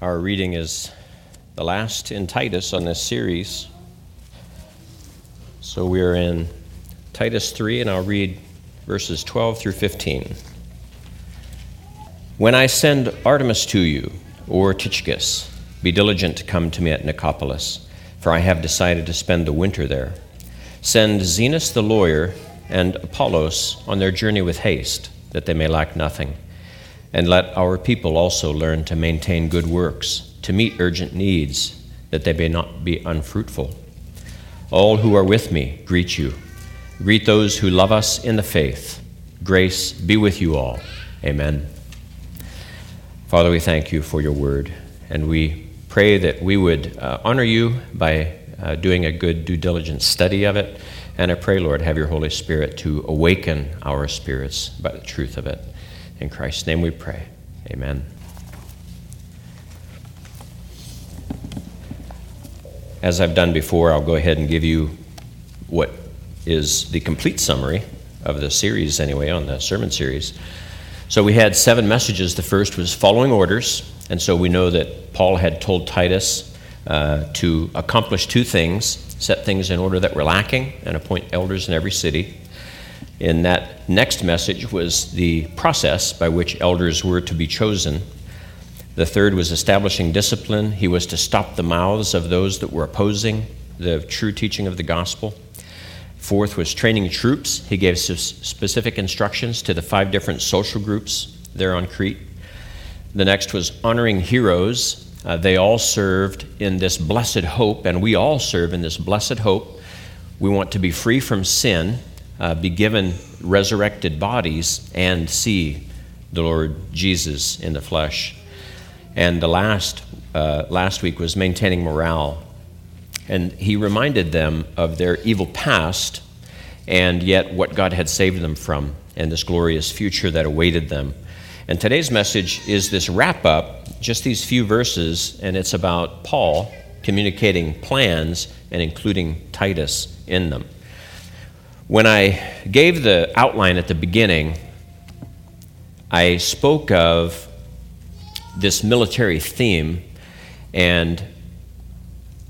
Our reading is the last in Titus on this series. So we're in Titus 3, and I'll read verses 12 through 15. When I send Artemas to you, or Tychicus, be diligent to come to me at Nicopolis, for I have decided to spend the winter there. Send Zenas the lawyer and Apollos on their journey with haste, that they may lack nothing. And let our people also learn to maintain good works, to meet urgent needs, that they may not be unfruitful. All who are with me greet you. Greet those who love us in the faith. Grace be with you all. Amen. Father, we thank you for your word, and we pray that we would uh, honor you by uh, doing a good due diligence study of it. And I pray, Lord, have your Holy Spirit to awaken our spirits by the truth of it. In Christ's name we pray. Amen. As I've done before, I'll go ahead and give you what is the complete summary of the series, anyway, on the sermon series. So we had seven messages. The first was following orders, and so we know that Paul had told Titus uh, to accomplish two things set things in order that were lacking and appoint elders in every city. In that next message was the process by which elders were to be chosen. The third was establishing discipline. He was to stop the mouths of those that were opposing the true teaching of the gospel. Fourth was training troops. He gave specific instructions to the five different social groups there on Crete. The next was honoring heroes. Uh, they all served in this blessed hope, and we all serve in this blessed hope. We want to be free from sin uh, be given resurrected bodies and see the Lord Jesus in the flesh. And the last, uh, last week was maintaining morale. And he reminded them of their evil past and yet what God had saved them from and this glorious future that awaited them. And today's message is this wrap up, just these few verses, and it's about Paul communicating plans and including Titus in them. When I gave the outline at the beginning, I spoke of this military theme, and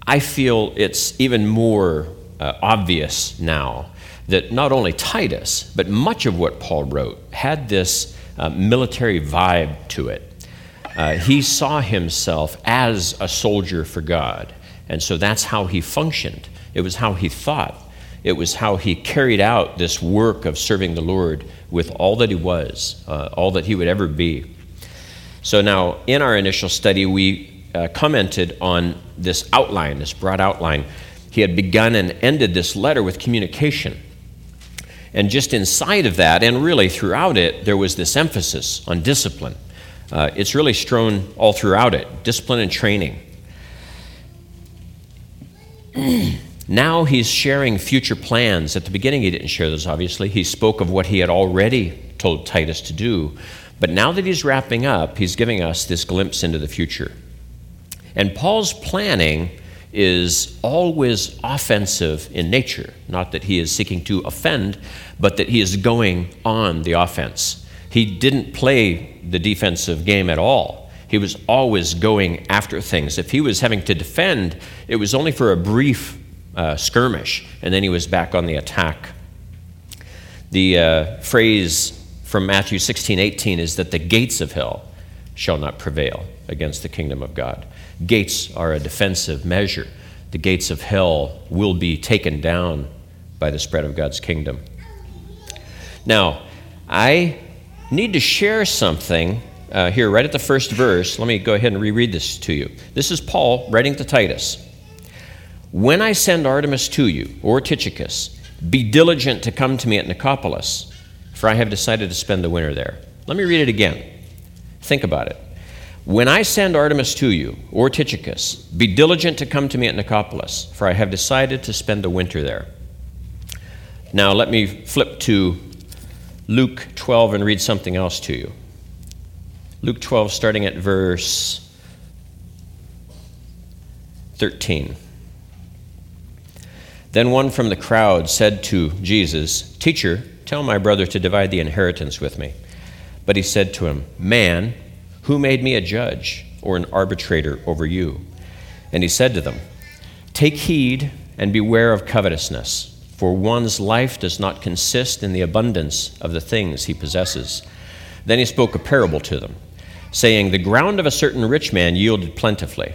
I feel it's even more uh, obvious now that not only Titus, but much of what Paul wrote had this uh, military vibe to it. Uh, he saw himself as a soldier for God, and so that's how he functioned. It was how he thought. It was how he carried out this work of serving the Lord with all that he was, uh, all that he would ever be. So now, in our initial study, we uh, commented on this outline, this broad outline. He had begun and ended this letter with communication. And just inside of that, and really throughout it, there was this emphasis on discipline. Uh, it's really strewn all throughout it discipline and training. Now he's sharing future plans. At the beginning, he didn't share those, obviously. He spoke of what he had already told Titus to do. But now that he's wrapping up, he's giving us this glimpse into the future. And Paul's planning is always offensive in nature. Not that he is seeking to offend, but that he is going on the offense. He didn't play the defensive game at all. He was always going after things. If he was having to defend, it was only for a brief uh, skirmish, and then he was back on the attack. The uh, phrase from Matthew 16 18 is that the gates of hell shall not prevail against the kingdom of God. Gates are a defensive measure. The gates of hell will be taken down by the spread of God's kingdom. Now, I need to share something uh, here right at the first verse. Let me go ahead and reread this to you. This is Paul writing to Titus. When I send Artemas to you, or Tychicus, be diligent to come to me at Nicopolis, for I have decided to spend the winter there. Let me read it again. Think about it. When I send Artemas to you, or Tychicus, be diligent to come to me at Nicopolis, for I have decided to spend the winter there. Now, let me flip to Luke 12 and read something else to you. Luke 12, starting at verse 13. Then one from the crowd said to Jesus, Teacher, tell my brother to divide the inheritance with me. But he said to him, Man, who made me a judge or an arbitrator over you. And he said to them, Take heed and beware of covetousness, for one's life does not consist in the abundance of the things he possesses. Then he spoke a parable to them, saying, The ground of a certain rich man yielded plentifully.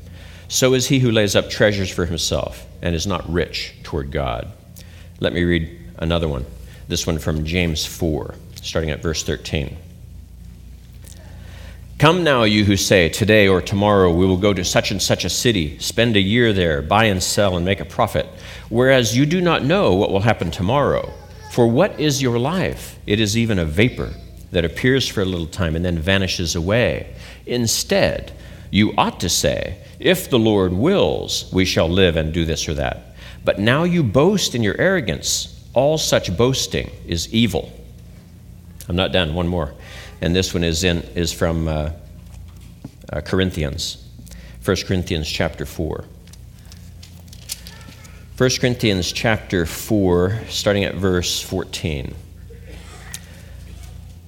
So is he who lays up treasures for himself and is not rich toward God. Let me read another one. This one from James 4, starting at verse 13. Come now, you who say, Today or tomorrow we will go to such and such a city, spend a year there, buy and sell, and make a profit, whereas you do not know what will happen tomorrow. For what is your life? It is even a vapor that appears for a little time and then vanishes away. Instead, you ought to say, If the Lord wills, we shall live and do this or that. But now you boast in your arrogance. All such boasting is evil. I'm not done, one more and this one is, in, is from uh, uh, Corinthians, 1 Corinthians chapter 4. 1 Corinthians chapter 4, starting at verse 14.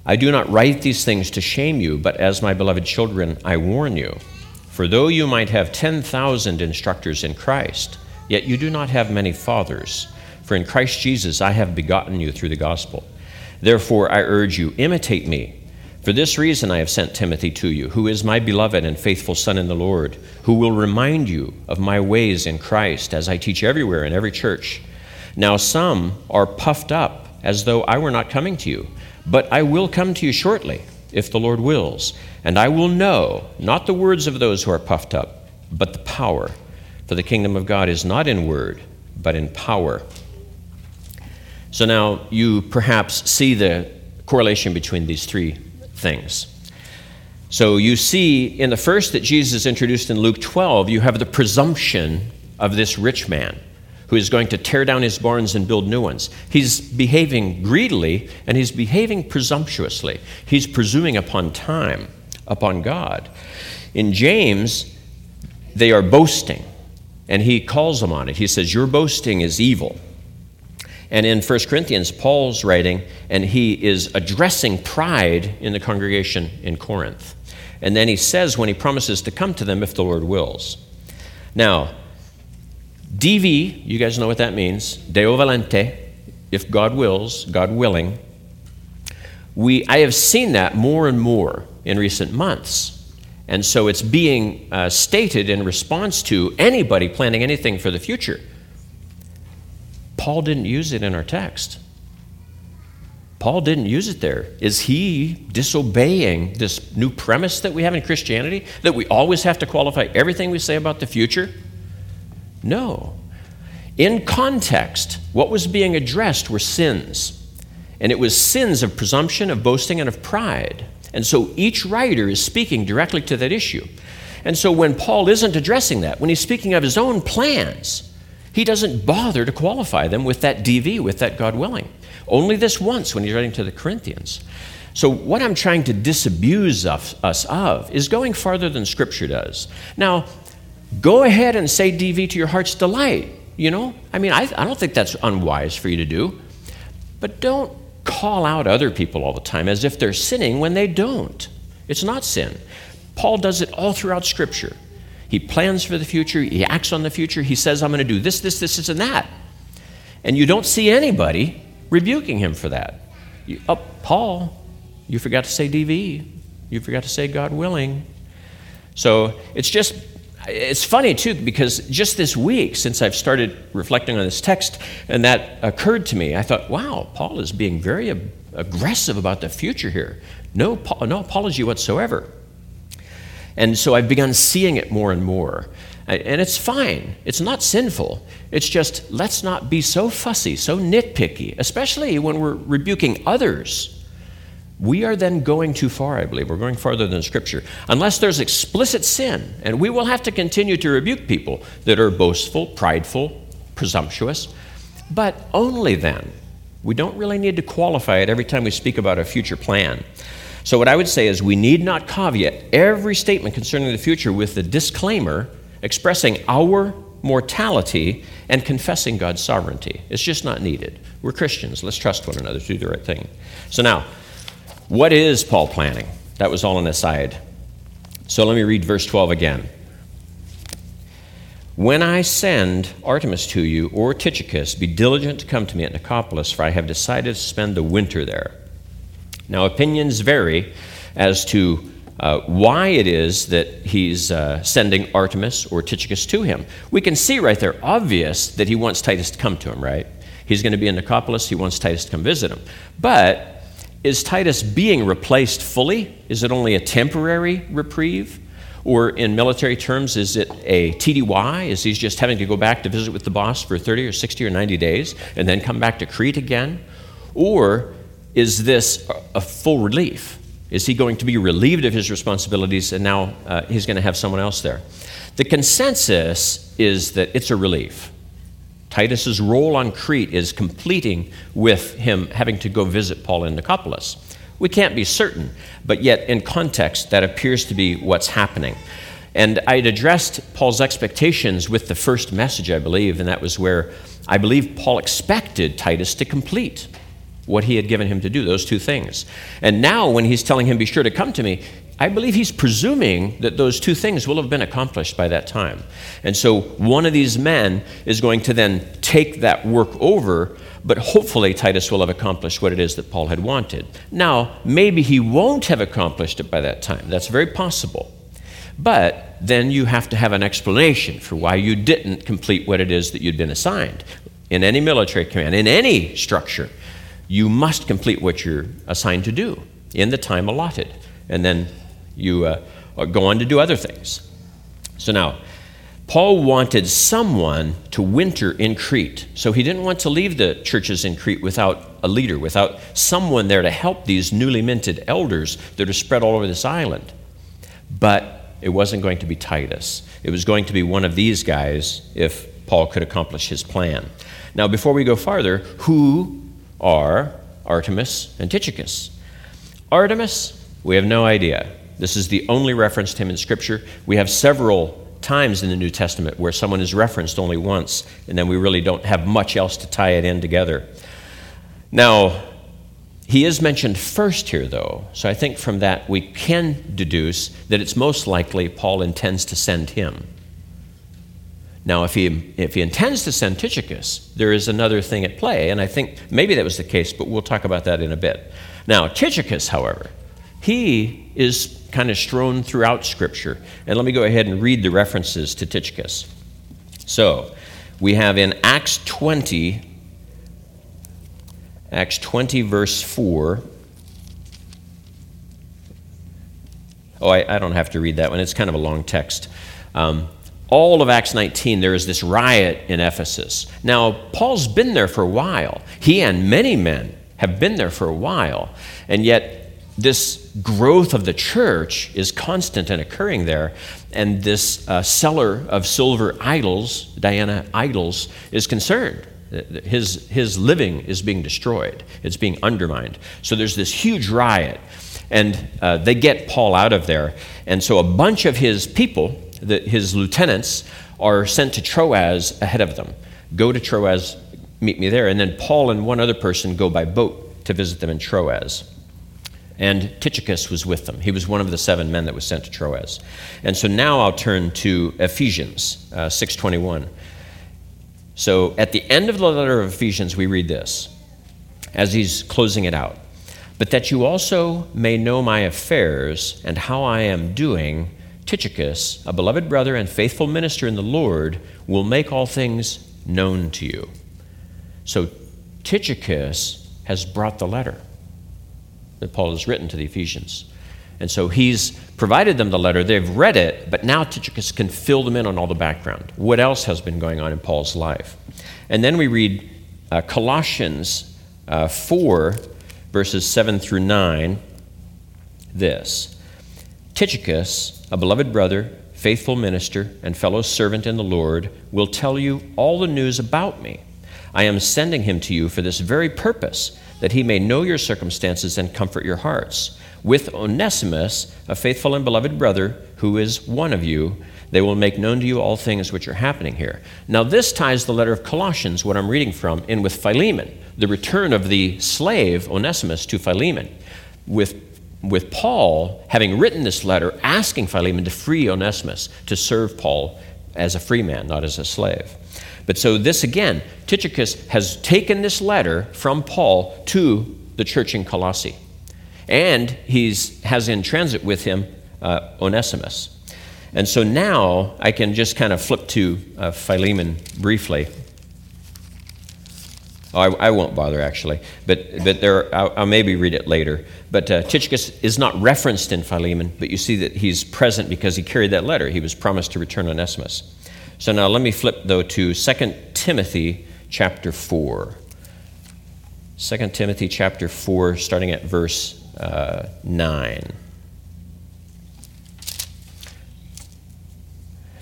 I do not write these things to shame you, but as my beloved children, I warn you. For though you might have 10,000 instructors in Christ, yet you do not have many fathers. For in Christ Jesus I have begotten you through the gospel. Therefore I urge you, imitate me for this reason, I have sent Timothy to you, who is my beloved and faithful son in the Lord, who will remind you of my ways in Christ, as I teach everywhere in every church. Now, some are puffed up as though I were not coming to you, but I will come to you shortly, if the Lord wills, and I will know not the words of those who are puffed up, but the power. For the kingdom of God is not in word, but in power. So now you perhaps see the correlation between these three things. So you see in the first that Jesus introduced in Luke 12, you have the presumption of this rich man who is going to tear down his barns and build new ones. He's behaving greedily and he's behaving presumptuously. He's presuming upon time, upon God. In James, they are boasting, and he calls them on it. He says, Your boasting is evil. And in 1 Corinthians, Paul's writing, and he is addressing pride in the congregation in Corinth. And then he says when he promises to come to them if the Lord wills. Now, DV, you guys know what that means, Deo volente, if God wills, God willing. We, I have seen that more and more in recent months. And so it's being uh, stated in response to anybody planning anything for the future. Paul didn't use it in our text. Paul didn't use it there. Is he disobeying this new premise that we have in Christianity that we always have to qualify everything we say about the future? No. In context, what was being addressed were sins. And it was sins of presumption, of boasting, and of pride. And so each writer is speaking directly to that issue. And so when Paul isn't addressing that, when he's speaking of his own plans, he doesn't bother to qualify them with that DV, with that God willing. Only this once when he's writing to the Corinthians. So, what I'm trying to disabuse us of is going farther than Scripture does. Now, go ahead and say DV to your heart's delight. You know, I mean, I, I don't think that's unwise for you to do. But don't call out other people all the time as if they're sinning when they don't. It's not sin. Paul does it all throughout Scripture. He plans for the future, he acts on the future, he says, I'm going to do this, this, this, this, and that. And you don't see anybody rebuking him for that. You, oh, Paul, you forgot to say DV. You forgot to say God willing. So it's just, it's funny too, because just this week, since I've started reflecting on this text, and that occurred to me, I thought, wow, Paul is being very aggressive about the future here. No, no apology whatsoever. And so I've begun seeing it more and more. And it's fine. It's not sinful. It's just let's not be so fussy, so nitpicky, especially when we're rebuking others. We are then going too far, I believe. We're going farther than Scripture. Unless there's explicit sin, and we will have to continue to rebuke people that are boastful, prideful, presumptuous, but only then. We don't really need to qualify it every time we speak about a future plan. So, what I would say is we need not caveat every statement concerning the future with the disclaimer expressing our mortality and confessing God's sovereignty. It's just not needed. We're Christians. Let's trust one another to do the right thing. So, now, what is Paul planning? That was all an aside. So, let me read verse 12 again. When I send Artemas to you or Tychicus, be diligent to come to me at Nicopolis, for I have decided to spend the winter there. Now, opinions vary as to uh, why it is that he's uh, sending Artemas or Tychicus to him. We can see right there, obvious, that he wants Titus to come to him, right? He's going to be in Nicopolis, he wants Titus to come visit him. But is Titus being replaced fully? Is it only a temporary reprieve? Or in military terms, is it a TDY? Is he just having to go back to visit with the boss for 30 or 60 or 90 days and then come back to Crete again? Or is this a full relief? Is he going to be relieved of his responsibilities and now uh, he's going to have someone else there? The consensus is that it's a relief. Titus's role on Crete is completing with him having to go visit Paul in Nicopolis. We can't be certain, but yet in context, that appears to be what's happening. And I had addressed Paul's expectations with the first message, I believe, and that was where I believe Paul expected Titus to complete what he had given him to do, those two things. And now, when he's telling him, Be sure to come to me, I believe he's presuming that those two things will have been accomplished by that time. And so, one of these men is going to then take that work over but hopefully Titus will have accomplished what it is that Paul had wanted. Now, maybe he won't have accomplished it by that time. That's very possible. But then you have to have an explanation for why you didn't complete what it is that you'd been assigned. In any military command, in any structure, you must complete what you're assigned to do in the time allotted. And then you uh, go on to do other things. So now, Paul wanted someone to winter in Crete. So he didn't want to leave the churches in Crete without a leader, without someone there to help these newly minted elders that are spread all over this island. But it wasn't going to be Titus. It was going to be one of these guys if Paul could accomplish his plan. Now, before we go farther, who are Artemas and Tychicus? Artemas, we have no idea. This is the only reference to him in Scripture. We have several times in the New Testament where someone is referenced only once, and then we really don't have much else to tie it in together. Now, he is mentioned first here, though, so I think from that we can deduce that it's most likely Paul intends to send him. Now, if he, if he intends to send Tychicus, there is another thing at play, and I think maybe that was the case, but we'll talk about that in a bit. Now, Tychicus, however, he is kind of strewn throughout Scripture. And let me go ahead and read the references to Tychicus. So, we have in Acts 20, Acts 20, verse 4. Oh, I, I don't have to read that one. It's kind of a long text. Um, all of Acts 19, there is this riot in Ephesus. Now, Paul's been there for a while. He and many men have been there for a while. And yet, this growth of the church is constant and occurring there. And this uh, seller of silver idols, Diana idols, is concerned. His, his living is being destroyed, it's being undermined. So there's this huge riot. And uh, they get Paul out of there. And so a bunch of his people, the, his lieutenants, are sent to Troas ahead of them. Go to Troas, meet me there. And then Paul and one other person go by boat to visit them in Troas and Tychicus was with them. He was one of the seven men that was sent to Troas. And so now I'll turn to Ephesians uh, 6:21. So at the end of the letter of Ephesians, we read this as he's closing it out. But that you also may know my affairs and how I am doing, Tychicus, a beloved brother and faithful minister in the Lord, will make all things known to you. So Tychicus has brought the letter that Paul has written to the Ephesians. And so he's provided them the letter. They've read it, but now Tychicus can fill them in on all the background. What else has been going on in Paul's life? And then we read uh, Colossians uh, 4, verses 7 through 9. this Tychicus, a beloved brother, faithful minister, and fellow servant in the Lord, will tell you all the news about me. I am sending him to you for this very purpose, that he may know your circumstances and comfort your hearts. With Onesimus, a faithful and beloved brother, who is one of you, they will make known to you all things which are happening here. Now, this ties the letter of Colossians, what I'm reading from, in with Philemon, the return of the slave Onesimus to Philemon. With, with Paul having written this letter asking Philemon to free Onesimus to serve Paul as a free man, not as a slave. But so, this again, Tychicus has taken this letter from Paul to the church in Colossae. And he has in transit with him uh, Onesimus. And so now I can just kind of flip to uh, Philemon briefly. Oh, I, I, won't bother actually, but, but there, I'll, I'll maybe read it later. But uh, Tychicus is not referenced in Philemon, but you see that he's present because he carried that letter. He was promised to return Onesimus. So now let me flip though to 2 Timothy chapter 4. 2 Timothy chapter 4, starting at verse uh, 9.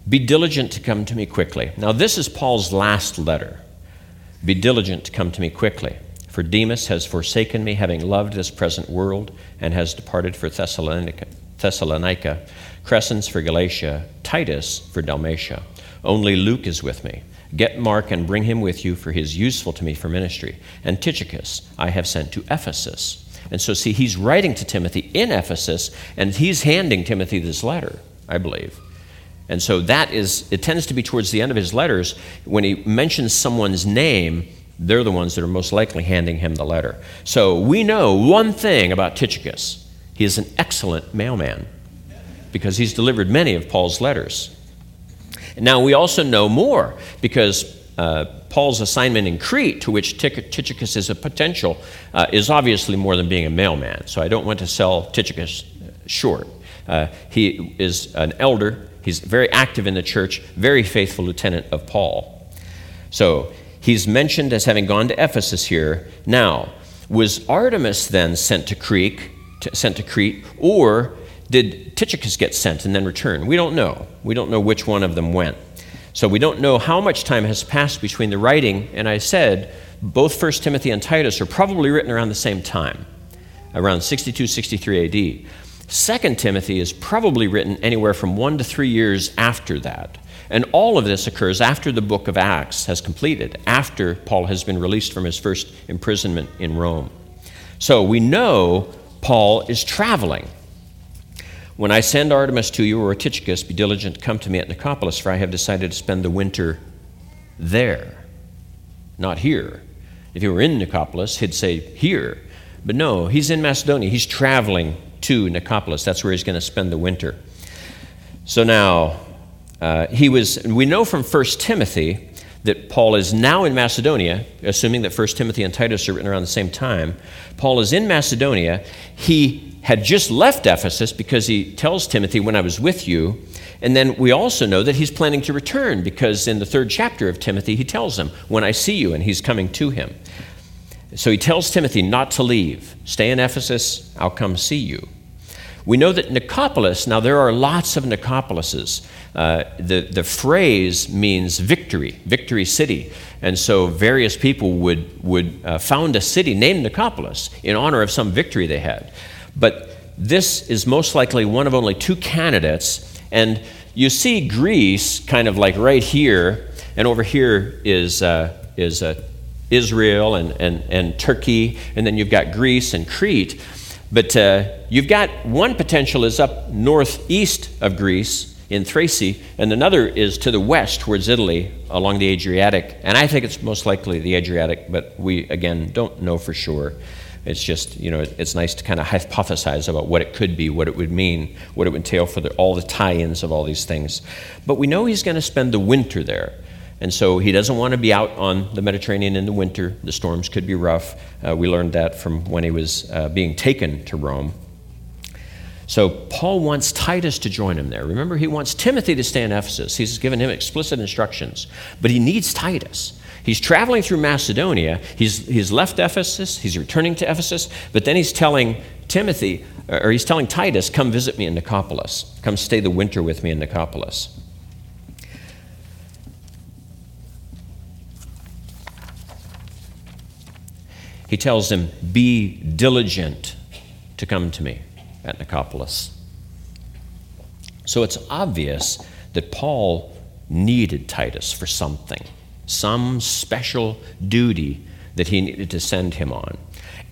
Be diligent to come to me quickly. Now, this is Paul's last letter. Be diligent to come to me quickly. For Demas has forsaken me, having loved this present world, and has departed for Thessalonica. Thessalonica. Crescens for Galatia, Titus for Dalmatia. Only Luke is with me. Get Mark and bring him with you, for he is useful to me for ministry. And Tychicus I have sent to Ephesus. And so, see, he's writing to Timothy in Ephesus, and he's handing Timothy this letter, I believe. And so that is, it tends to be towards the end of his letters, when he mentions someone's name, they're the ones that are most likely handing him the letter. So we know one thing about Tychicus he is an excellent mailman because he's delivered many of Paul's letters. Now we also know more because uh, Paul's assignment in Crete, to which Tychicus is a potential, uh, is obviously more than being a mailman. So I don't want to sell Tychicus short. Uh, he is an elder He's very active in the church, very faithful lieutenant of Paul. So he's mentioned as having gone to Ephesus here. Now, was Artemas then sent to Crete, sent to Crete, or did Tychicus get sent and then return? We don't know. We don't know which one of them went. So we don't know how much time has passed between the writing, and I said both 1 Timothy and Titus are probably written around the same time, around 62, 63 AD. Second Timothy is probably written anywhere from one to three years after that. And all of this occurs after the book of Acts has completed, after Paul has been released from his first imprisonment in Rome. So we know Paul is traveling. When I send Artemas to you or Tychicus, be diligent to come to me at Nicopolis, for I have decided to spend the winter there, not here. If he were in Nicopolis, he'd say here. But no, he's in Macedonia. He's traveling to Nicopolis. That's where he's going to spend the winter. So now, uh, he was, we know from 1 Timothy that Paul is now in Macedonia, assuming that 1 Timothy and Titus are written around the same time. Paul is in Macedonia. He had just left Ephesus because he tells Timothy, When I was with you. And then we also know that he's planning to return because in the third chapter of Timothy, he tells him, When I see you, and he's coming to him. So he tells Timothy not to leave. Stay in Ephesus, I'll come see you. We know that Nicopolis, now there are lots of Nicopolises. Uh, the, the phrase means victory, victory city. And so various people would, would uh, found a city named Nicopolis in honor of some victory they had. But this is most likely one of only two candidates. And you see Greece kind of like right here, and over here is, uh, is uh, Israel and, and, and Turkey, and then you've got Greece and Crete. But uh, you've got one potential is up northeast of Greece in Thrace, and another is to the west towards Italy along the Adriatic. And I think it's most likely the Adriatic, but we, again, don't know for sure. It's just, you know, it's nice to kind of hypothesize about what it could be, what it would mean, what it would entail for the, all the tie ins of all these things. But we know he's going to spend the winter there. And so he doesn't want to be out on the Mediterranean in the winter. The storms could be rough. Uh, we learned that from when he was uh, being taken to Rome. So Paul wants Titus to join him there. Remember, he wants Timothy to stay in Ephesus. He's given him explicit instructions, but he needs Titus. He's traveling through Macedonia. He's, he's left Ephesus. He's returning to Ephesus. But then he's telling Timothy, or he's telling Titus, come visit me in Nicopolis. Come stay the winter with me in Nicopolis. He tells him, be diligent to come to me at Nicopolis. So it's obvious that Paul needed Titus for something some special duty that he needed to send him on.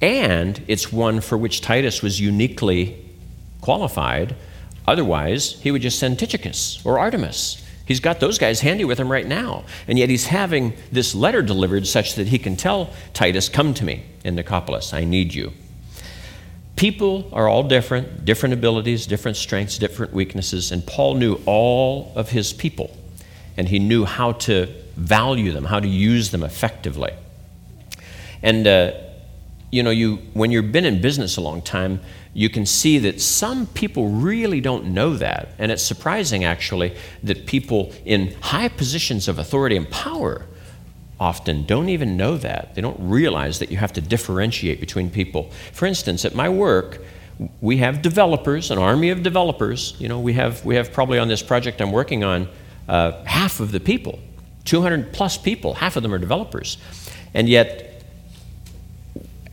And it's one for which Titus was uniquely qualified. Otherwise, he would just send Tychicus or Artemas. He's got those guys handy with him right now. And yet he's having this letter delivered such that he can tell Titus, Come to me in Nicopolis. I need you. People are all different, different abilities, different strengths, different weaknesses. And Paul knew all of his people. And he knew how to value them, how to use them effectively. And, uh, you know, you, when you've been in business a long time, you can see that some people really don't know that. And it's surprising, actually, that people in high positions of authority and power often don't even know that. They don't realize that you have to differentiate between people. For instance, at my work, we have developers, an army of developers. You know, we have, we have probably on this project I'm working on, uh, half of the people 200 plus people, half of them are developers. And yet,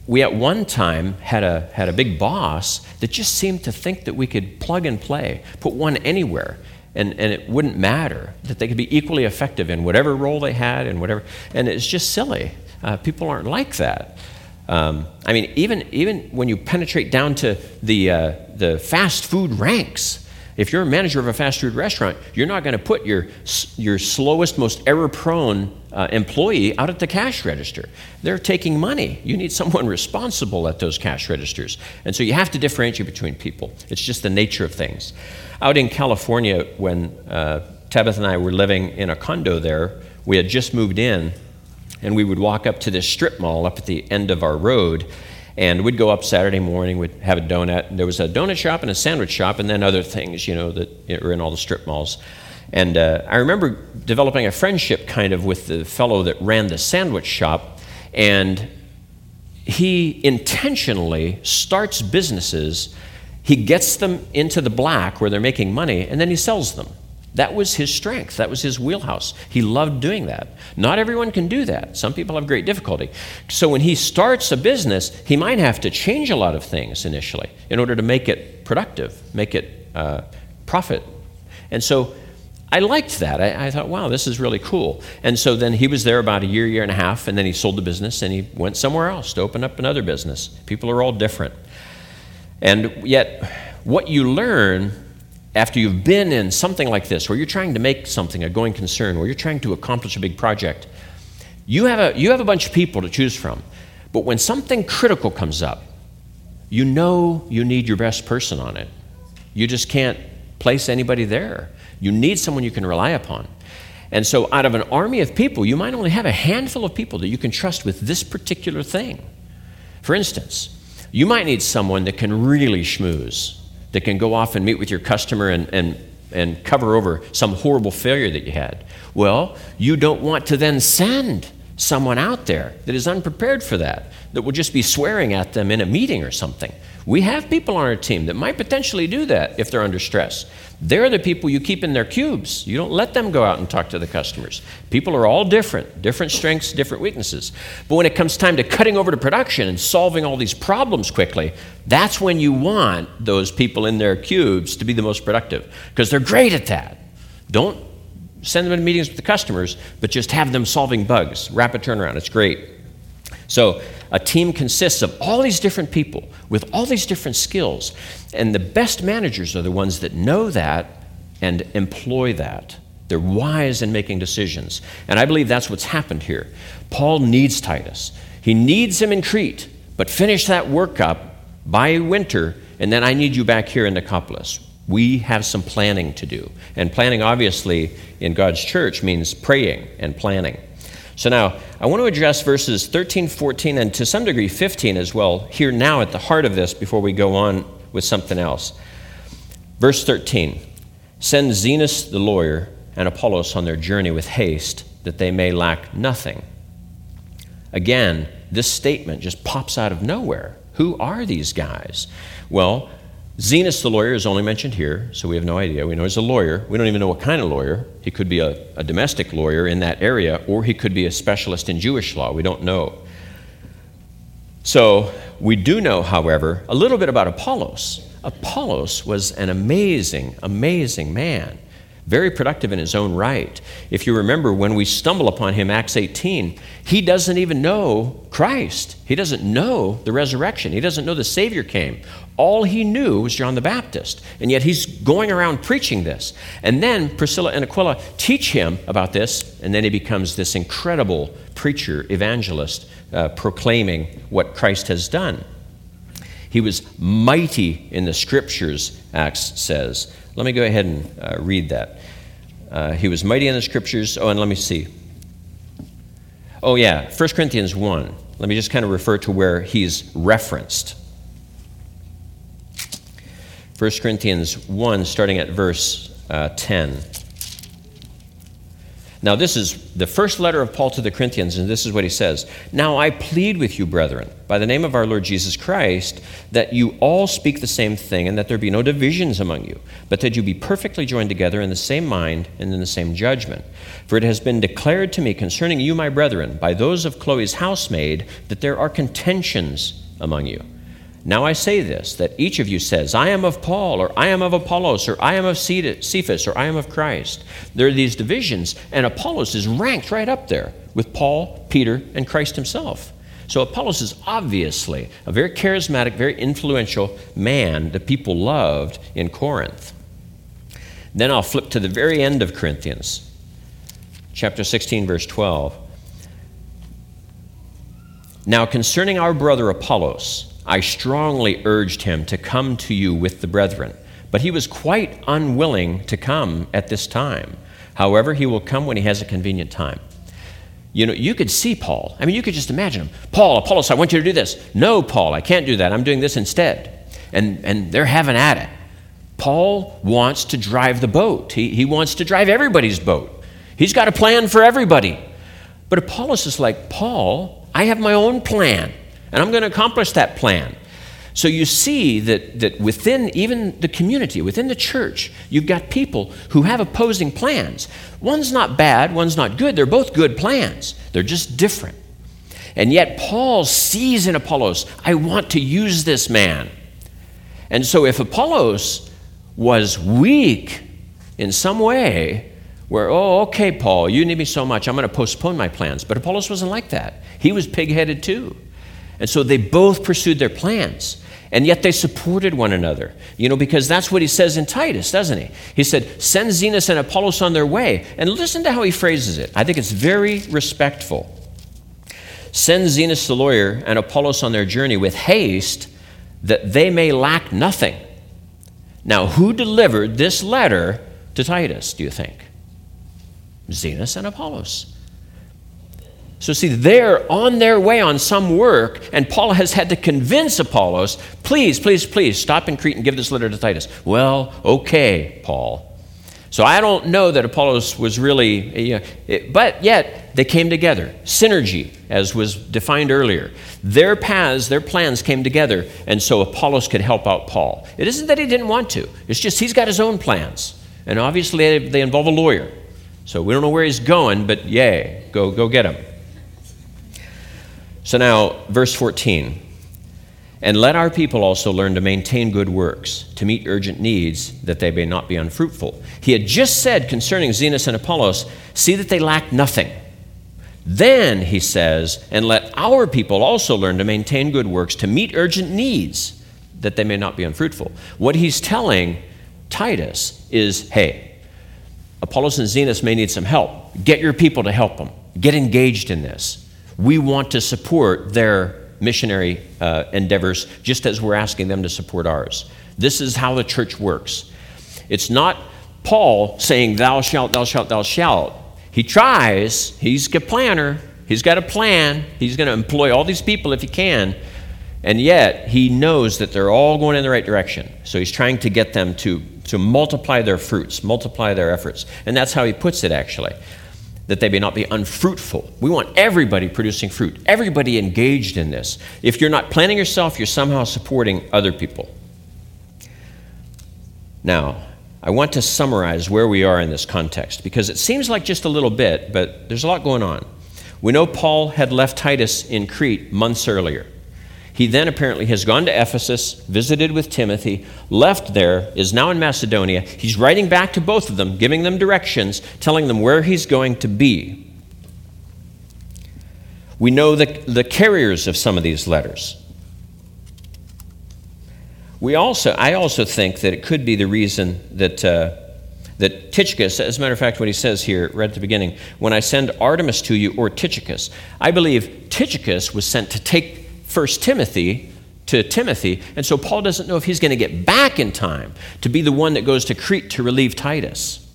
we at one time had a, had a big boss that just seemed to think that we could plug and play, put one anywhere, and, and it wouldn't matter, that they could be equally effective in whatever role they had and whatever. And it's just silly. Uh, people aren't like that. Um, I mean, even, even when you penetrate down to the, uh, the fast food ranks, if you're a manager of a fast food restaurant, you're not going to put your, your slowest, most error prone uh, employee out at the cash register. They're taking money. You need someone responsible at those cash registers. And so you have to differentiate between people. It's just the nature of things. Out in California, when uh, Tabitha and I were living in a condo there, we had just moved in, and we would walk up to this strip mall up at the end of our road and we'd go up Saturday morning, we'd have a donut. There was a donut shop and a sandwich shop, and then other things, you know, that were in all the strip malls. And uh, I remember developing a friendship kind of with the fellow that ran the sandwich shop, and he intentionally starts businesses. He gets them into the black where they're making money, and then he sells them. That was his strength. That was his wheelhouse. He loved doing that. Not everyone can do that. Some people have great difficulty. So when he starts a business, he might have to change a lot of things initially in order to make it productive, make it uh, profit. And so I liked that. I, I, thought, wow, this is really cool. And so then he was there about a year, year and a half, and then he sold the business and he went somewhere else to open up another business. People are all different. And yet, what you learn after you've been in something like this, where you're trying to make something a going concern, where you're trying to accomplish a big project, you have a, you have a bunch of people to choose from. But when something critical comes up, you know you need your best person on it. You just can't place anybody there. You need someone you can rely upon. And so, out of an army of people, you might only have a handful of people that you can trust with this particular thing. For instance, you might need someone that can really schmooze that can go off and meet with your customer and, and, and cover over some horrible failure that you had. Well, you don't want to then send someone out there that is unprepared for that, that will just be swearing at them in a meeting or something. We have people on our team that might potentially do that if they're under stress. They're the people you keep in their cubes. You don't let them go out and talk to the customers. People are all different, different strengths, different weaknesses. But when it comes time to cutting over to production and solving all these problems quickly, that's when you want those people in their cubes to be the most productive because they're great at that. Don't send them in meetings with the customers, but just have them solving bugs. Rapid turnaround. It's great. So a team consists of all these different people with all these different skills. And the best managers are the ones that know that and employ that. They're wise in making decisions. And I believe that's what's happened here. Paul needs Titus. He needs him in Crete, but finish that work up by winter, and then I need you back here in Nicopolis. We have some planning to do. And planning, obviously, in God's church means praying and planning. So now, I want to address verses 13, 14, and to some degree 15 as well, here now at the heart of this before we go on with something else. Verse 13 Send Zenas the lawyer and Apollos on their journey with haste, that they may lack nothing. Again, this statement just pops out of nowhere. Who are these guys? Well, Zenas the lawyer is only mentioned here, so we have no idea. We know he's a lawyer. We don't even know what kind of lawyer. He could be a, a domestic lawyer in that area, or he could be a specialist in Jewish law. We don't know. So we do know, however, a little bit about Apollos. Apollos was an amazing, amazing man, very productive in his own right. If you remember, when we stumble upon him, Acts 18, he doesn't even know Christ. He doesn't know the resurrection. He doesn't know the Savior came. All he knew was John the Baptist. And yet he's going around preaching this. And then Priscilla and Aquila teach him about this, and then he becomes this incredible preacher, evangelist, uh, proclaiming what Christ has done. He was mighty in the scriptures, Acts says. Let me go ahead and uh, read that. Uh, he was mighty in the scriptures. Oh, and let me see. Oh, yeah, 1 Corinthians 1. Let me just kind of refer to where he's referenced. 1 Corinthians 1, starting at verse uh, 10. Now, this is the first letter of Paul to the Corinthians, and this is what he says Now I plead with you, brethren, by the name of our Lord Jesus Christ, that you all speak the same thing, and that there be no divisions among you, but that you be perfectly joined together in the same mind and in the same judgment. For it has been declared to me concerning you, my brethren, by those of Chloe's housemaid, that there are contentions among you. Now I say this, that each of you says, I am of Paul, or I am of Apollos, or I am of Cephas, or I am of Christ. There are these divisions, and Apollos is ranked right up there with Paul, Peter, and Christ himself. So Apollos is obviously a very charismatic, very influential man that people loved in Corinth. Then I'll flip to the very end of Corinthians, chapter 16, verse 12. Now, concerning our brother Apollos, I strongly urged him to come to you with the brethren, but he was quite unwilling to come at this time. However, he will come when he has a convenient time. You know, you could see Paul. I mean, you could just imagine him. Paul, Apollos, I want you to do this. No, Paul, I can't do that. I'm doing this instead. And, and they're having at it. Paul wants to drive the boat, he, he wants to drive everybody's boat. He's got a plan for everybody. But Apollos is like, Paul, I have my own plan and I'm going to accomplish that plan. So you see that, that within even the community, within the church, you've got people who have opposing plans. One's not bad, one's not good. They're both good plans, they're just different. And yet, Paul sees in Apollos, I want to use this man. And so, if Apollos was weak in some way, where, oh, okay, Paul, you need me so much, I'm going to postpone my plans. But Apollos wasn't like that. He was pig headed too. And so they both pursued their plans. And yet they supported one another, you know, because that's what he says in Titus, doesn't he? He said, Send Zenas and Apollos on their way. And listen to how he phrases it. I think it's very respectful. Send Zenas the lawyer and Apollos on their journey with haste that they may lack nothing. Now, who delivered this letter to Titus, do you think? Zenas and Apollos. So, see, they're on their way on some work, and Paul has had to convince Apollos, please, please, please, stop in Crete and give this letter to Titus. Well, okay, Paul. So, I don't know that Apollos was really, you know, but yet they came together. Synergy, as was defined earlier. Their paths, their plans came together, and so Apollos could help out Paul. It isn't that he didn't want to, it's just he's got his own plans. And obviously, they involve a lawyer. So, we don't know where he's going, but yay, go, go get him. So now, verse 14. And let our people also learn to maintain good works, to meet urgent needs, that they may not be unfruitful. He had just said concerning Zenas and Apollos, see that they lack nothing. Then, he says, and let our people also learn to maintain good works, to meet urgent needs, that they may not be unfruitful. What he's telling Titus is hey, Apollos and Zenas may need some help. Get your people to help them, get engaged in this we want to support their missionary uh, endeavors just as we're asking them to support ours. This is how the church works. It's not Paul saying, Thou shalt, thou shalt, thou shalt. He tries, he's a planner, he's got a plan, he's going to employ all these people if he can, and yet he knows that they're all going in the right direction. So he's trying to get them to, to multiply their fruits, multiply their efforts. And that's how he puts it, actually that they may not be unfruitful. We want everybody producing fruit, everybody engaged in this. If you're not planting yourself, you're somehow supporting other people. Now, I want to summarize where we are in this context because it seems like just a little bit, but there's a lot going on. We know Paul had left Titus in Crete months earlier. He then apparently has gone to Ephesus, visited with Timothy, left there, is now in Macedonia. He's writing back to both of them, giving them directions, telling them where he's going to be. We know the, the carriers of some of these letters. We also, I also think that it could be the reason that, uh, that Tychicus, as a matter of fact, what he says here right at the beginning, when I send Artemas to you or Tychicus, I believe Tychicus was sent to take First Timothy to Timothy, and so Paul doesn't know if he's going to get back in time to be the one that goes to Crete to relieve Titus.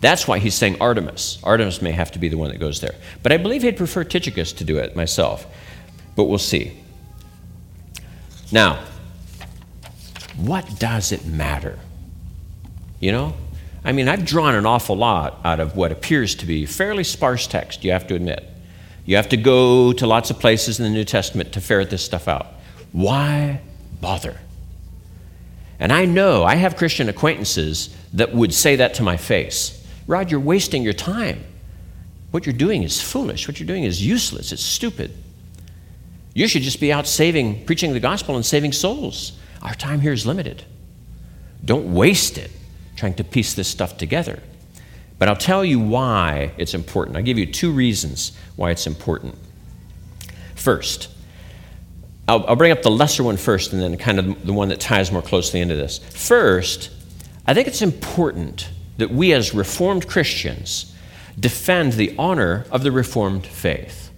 That's why he's saying Artemas. Artemas may have to be the one that goes there. But I believe he'd prefer Tychicus to do it myself. But we'll see. Now, what does it matter? You know? I mean, I've drawn an awful lot out of what appears to be fairly sparse text, you have to admit. You have to go to lots of places in the New Testament to ferret this stuff out. Why bother? And I know I have Christian acquaintances that would say that to my face Rod, you're wasting your time. What you're doing is foolish. What you're doing is useless. It's stupid. You should just be out saving, preaching the gospel and saving souls. Our time here is limited. Don't waste it trying to piece this stuff together. But I'll tell you why it's important. I'll give you two reasons why it's important. First, I'll, I'll, bring up the lesser one first and then kind of the one that ties more closely into this. First, I think it's important that we as Reformed Christians defend the honor of the Reformed faith.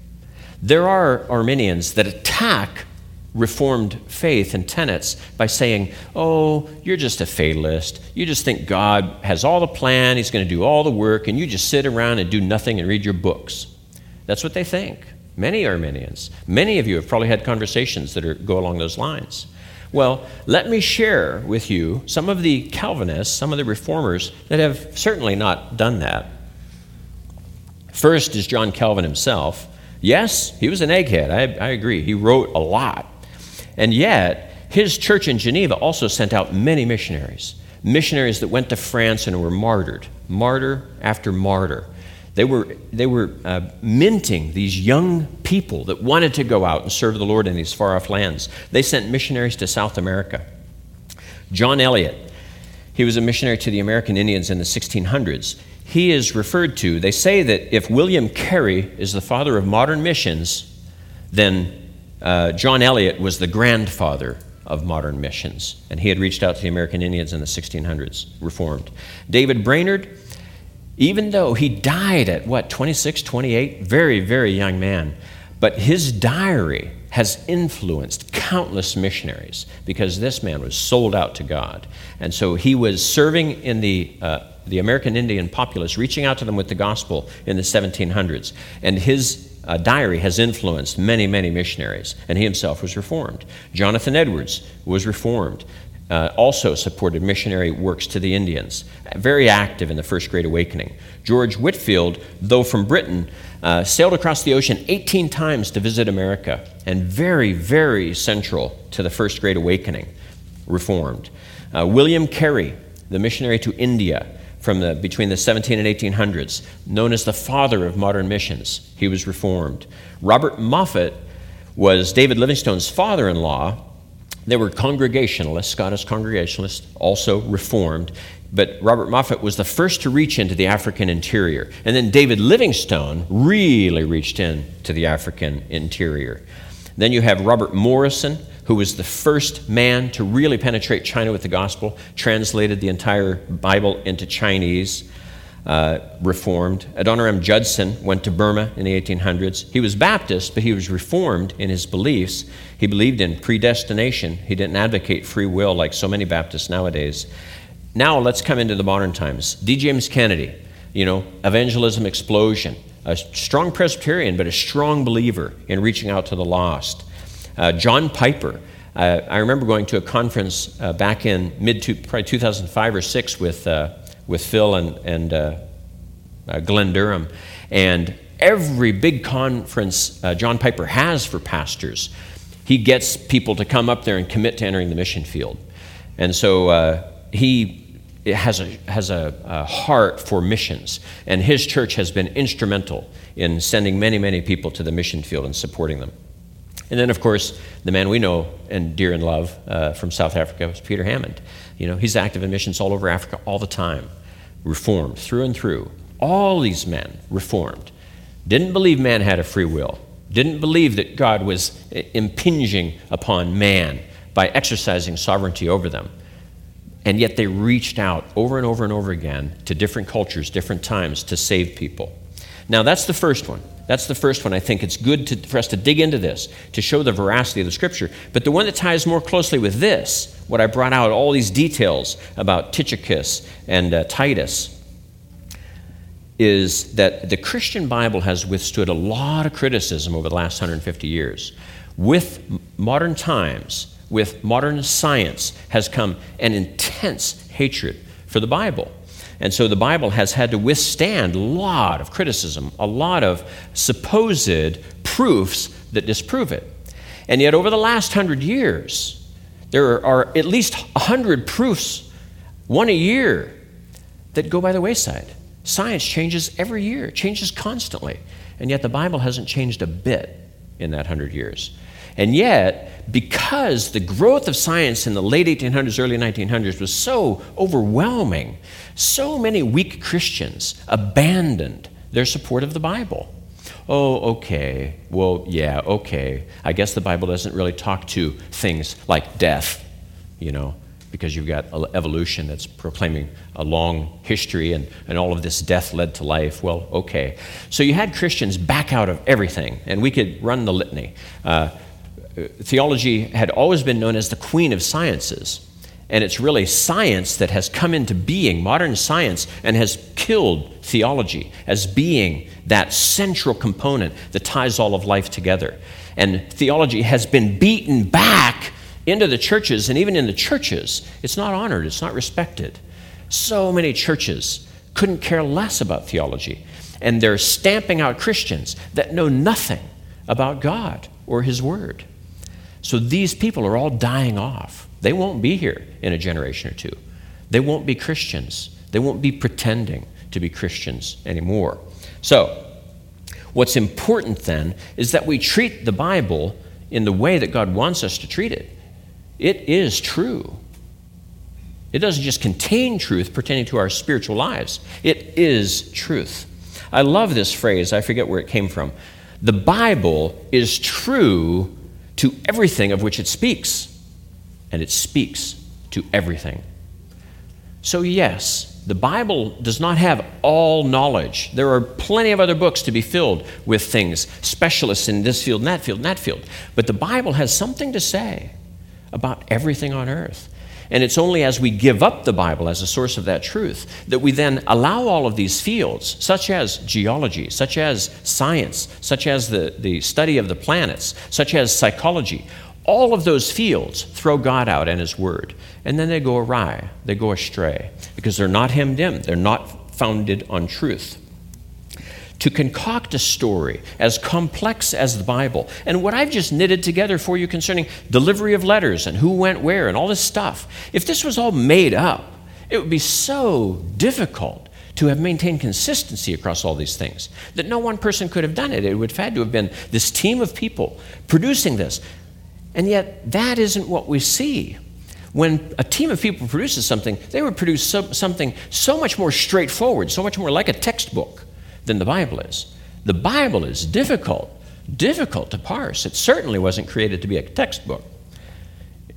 There are Arminians that attack Reformed faith and tenets by saying, Oh, you're just a fatalist. You just think God has all the plan, He's going to do all the work, and you just sit around and do nothing and read your books. That's what they think. Many Arminians. Many of you have probably had conversations that are, go along those lines. Well, let me share with you some of the Calvinists, some of the reformers that have certainly not done that. First is John Calvin himself. Yes, he was an egghead. I, I agree. He wrote a lot. And yet, his church in Geneva also sent out many missionaries, missionaries that went to France and were martyred, martyr after martyr. They were, they were uh, minting these young people that wanted to go out and serve the Lord in these far off lands. They sent missionaries to South America. John Eliot, he was a missionary to the American Indians in the 1600s. He is referred to, they say that if William Carey is the father of modern missions, then uh, John Eliot was the grandfather of modern missions, and he had reached out to the American Indians in the 1600s, reformed. David Brainerd, even though he died at what, 26, 28, very, very young man, but his diary has influenced countless missionaries because this man was sold out to God. And so he was serving in the, uh, the American Indian populace, reaching out to them with the gospel in the 1700s. And his uh, diary has influenced many, many missionaries, and he himself was reformed. Jonathan Edwards was reformed, uh, also supported missionary works to the Indians, very active in the First Great Awakening. George Whitefield, though from Britain, uh, sailed across the ocean 18 times to visit America, and very, very central to the First Great Awakening, reformed. Uh, William Carey, the missionary to India, from the, between the 17 and 1800s, known as the father of modern missions. He was reformed. Robert Moffat was David Livingstone's father in law. They were Congregationalists, Scottish Congregationalists, also reformed. But Robert Moffat was the first to reach into the African interior. And then David Livingstone really reached into the African interior. Then you have Robert Morrison, who was the first man to really penetrate China with the gospel, translated the entire Bible into Chinese, uh, reformed. Adoniram Judson went to Burma in the 1800s. He was Baptist, but he was reformed in his beliefs. He believed in predestination. He didn't advocate free will like so many Baptists nowadays. Now let's come into the modern times. D. James Kennedy, you know, evangelism explosion, a strong Presbyterian, but a strong believer in reaching out to the lost. Uh, John Piper, I, I remember going to a conference uh, back in mid to probably 2005 or six with uh, with Phil and and uh, uh, Glenn Durham, and every big conference uh, John Piper has for pastors, he gets people to come up there and commit to entering the mission field, and so he has a, has a, a, heart for missions, and his church has been instrumental in sending many, many people to the mission field and supporting them. And then, of course, the man we know and dear and love uh, from South Africa was Peter Hammond. You know, he's active in missions all over Africa all the time, reformed through and through. All these men reformed. Didn't believe man had a free will, didn't believe that God was impinging upon man by exercising sovereignty over them. And yet they reached out over and over and over again to different cultures, different times to save people. Now, that's the first one. That's the first one. I think it's good to, for us to dig into this to show the veracity of the scripture. But the one that ties more closely with this, what I brought out, all these details about Tychicus and uh, Titus, is that the Christian Bible has withstood a lot of criticism over the last 150 years. With modern times, with modern science, has come an intense hatred for the Bible. And so the Bible has had to withstand a lot of criticism, a lot of supposed proofs that disprove it. And yet, over the last hundred years, there are at least a hundred proofs, one a year, that go by the wayside. Science changes every year, changes constantly. And yet, the Bible hasn't changed a bit in that hundred years. And yet, because the growth of science in the late 1800s, early 1900s was so overwhelming, so many weak Christians abandoned their support of the Bible. Oh, okay. Well, yeah, okay. I guess the Bible doesn't really talk to things like death, you know, because you've got evolution that's proclaiming a long history and, and all of this death led to life. Well, okay. So you had Christians back out of everything, and we could run the litany. Uh, Uh, theology had always been known as the queen of sciences. And it's really science that has come into being, modern science, and has killed theology as being that central component that ties all of life together. And theology has been beaten back into the churches, and even in the churches, it's not honored, it's not respected. So many churches couldn't care less about theology, and they're stamping out Christians that know nothing about God or His Word. So these people are all dying off. They won't be here in a generation or two. They won't be Christians. They won't be pretending to be Christians anymore. So, what's important then is that we treat the Bible in the way that God wants us to treat it. It is true. It doesn't just contain truth pertaining to our spiritual lives, it is truth. I love this phrase, I forget where it came from. The Bible is true to everything of which it speaks, and it speaks to everything. So, yes, the Bible does not have all knowledge. There are plenty of other books to be filled with things, specialists in this field and that field and that field. But the Bible has something to say about everything on earth. And it's only as we give up the Bible as a source of that truth that we then allow all of these fields, such as geology, such as science, such as the, the study of the planets, such as psychology, all of those fields throw God out and His Word. And then they go awry, they go astray, because they're not hemmed in, they're not founded on truth to concoct a story as complex as the Bible. And what I've just knitted together for you concerning delivery of letters and who went where and all this stuff, if this was all made up, it would be so difficult to have maintained consistency across all these things that no one person could have done it. It would have had to have been this team of people producing this. And yet, that isn't what we see. When a team of people produces something, they would produce so, something so much more straightforward, so much more like a textbook than the Bible is. The Bible is difficult, difficult to parse. It certainly wasn't created to be a textbook.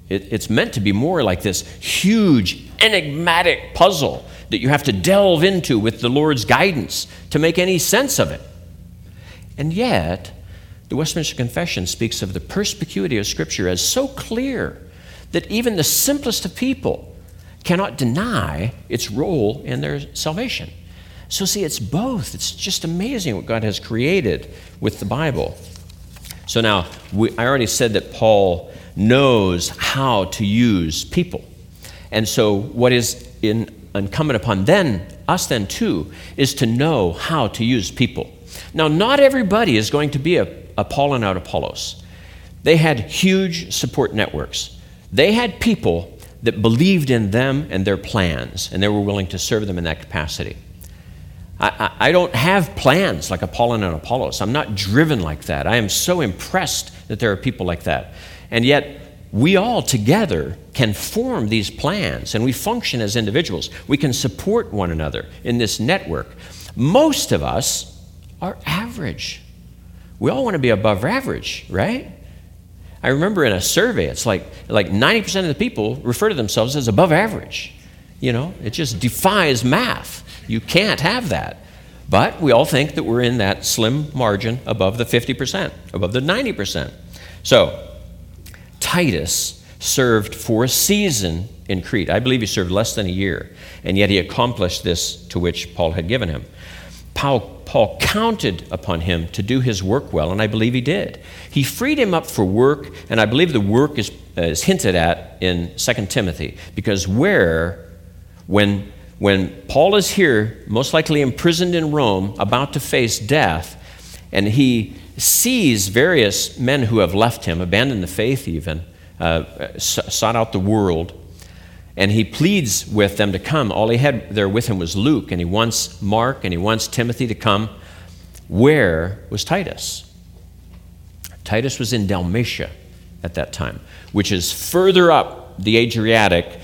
It, it's meant to be more like this huge, enigmatic puzzle that you have to delve into with the Lord's guidance to make any sense of it. And yet, the Westminster Confession speaks of the perspicuity of Scripture as so clear that even the simplest of people cannot deny its role in their salvation. So, see, it's both. It's just amazing what God has created with the Bible. So, now, we, I already said that Paul knows how to use people. And so, what is in, incumbent upon then, us then too, is to know how to use people. Now, not everybody is going to be a, a Paul and out Apollos. They had huge support networks. They had people that believed in them and their plans, and they were willing to serve them in that capacity. I, I, I don't have plans like Apollon and Apollos. I'm not driven like that. I am so impressed that there are people like that. And yet, we all together can form these plans and we function as individuals. We can support one another in this network. Most of us are average. We all want to be above average, right? I remember in a survey, it's like, like 90% of the people refer to themselves as above average. You know, it just defies math. You can't have that. But we all think that we're in that slim margin above the 50%, above the 90%. So, Titus served for a season in Crete. I believe he served less than a year, and yet he accomplished this to which Paul had given him. Paul, Paul counted upon him to do his work well, and I believe he did. He freed him up for work, and I believe the work is, is hinted at in 2 Timothy, because where, when, when Paul is here, most likely imprisoned in Rome, about to face death, and he sees various men who have left him, abandoned the faith even, uh, sought out the world, and he pleads with them to come. All he had there with him was Luke, and he wants Mark, and he wants Timothy to come. Where was Titus? Titus was in Dalmatia at that time, which is further up the Adriatic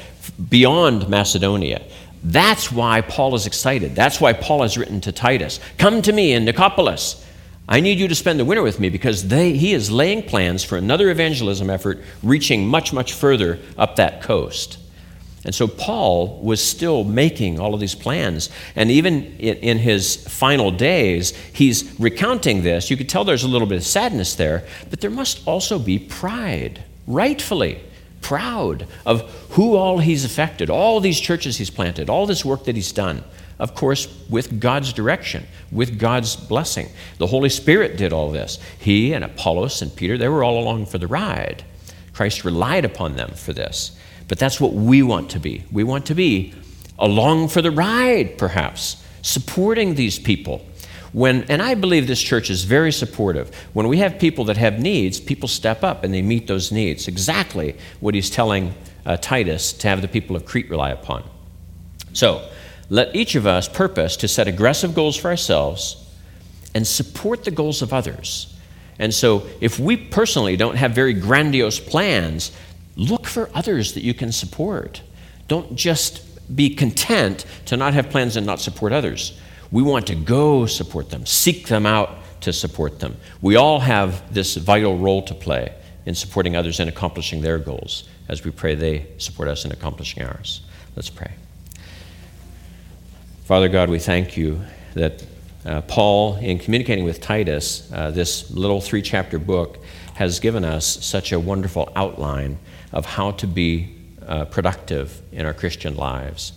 beyond Macedonia. That's why Paul is excited. That's why Paul has written to Titus Come to me in Nicopolis. I need you to spend the winter with me because they, he is laying plans for another evangelism effort reaching much, much further up that coast. And so Paul was still making all of these plans. And even in, in, his final days, he's recounting this. You could tell there's a little bit of sadness there, but there must also be pride, rightfully proud of who all he's affected, all these churches he's planted, all this work that he's done of course, with God's direction, with God's blessing. The Holy Spirit did all this. He and Apollos and Peter, they were all along for the ride. Christ relied upon them for this. But that's what we want to be. We want to be along for the ride, perhaps, supporting these people. When, and I believe this church is very supportive. When we have people that have needs, people step up and they meet those needs. Exactly what he's telling uh, Titus to have the people of Crete rely upon. So, let each of us purpose to set aggressive goals for ourselves and support the goals of others. And so, if we personally don't have very grandiose plans, look for others that you can support. Don't just be content to not have plans and not support others. We want to go support them, seek them out to support them. We all have this vital role to play in supporting others and accomplishing their goals as we pray they support us in accomplishing ours. Let's pray. Father God, we thank you that uh, Paul, in communicating with Titus, uh, this little three chapter book, has given us such a wonderful outline of how to be uh, productive in our Christian lives.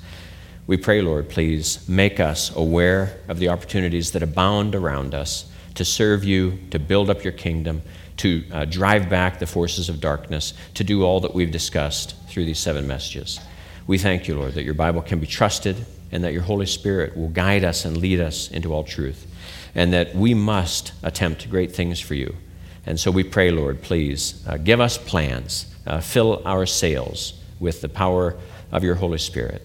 We pray, Lord, please make us aware of the opportunities that abound around us to serve you, to build up your kingdom, to uh, drive back the forces of darkness, to do all that we've discussed through these seven messages. We thank you, Lord, that your Bible can be trusted and that your Holy Spirit will guide us and lead us into all truth, and that we must attempt great things for you. And so we pray, Lord, please uh, give us plans, uh, fill our sails with the power of your Holy Spirit.